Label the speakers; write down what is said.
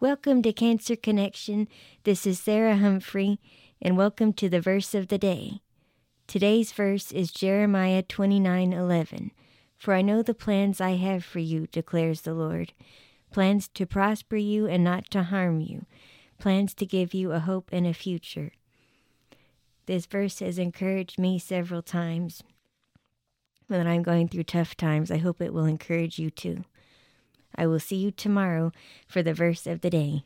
Speaker 1: Welcome to Cancer Connection. This is Sarah Humphrey, and welcome to the verse of the day. Today's verse is Jeremiah 29:11. For I know the plans I have for you, declares the Lord, plans to prosper you and not to harm you, plans to give you a hope and a future. This verse has encouraged me several times when I'm going through tough times. I hope it will encourage you too. I will see you tomorrow for the verse of the day.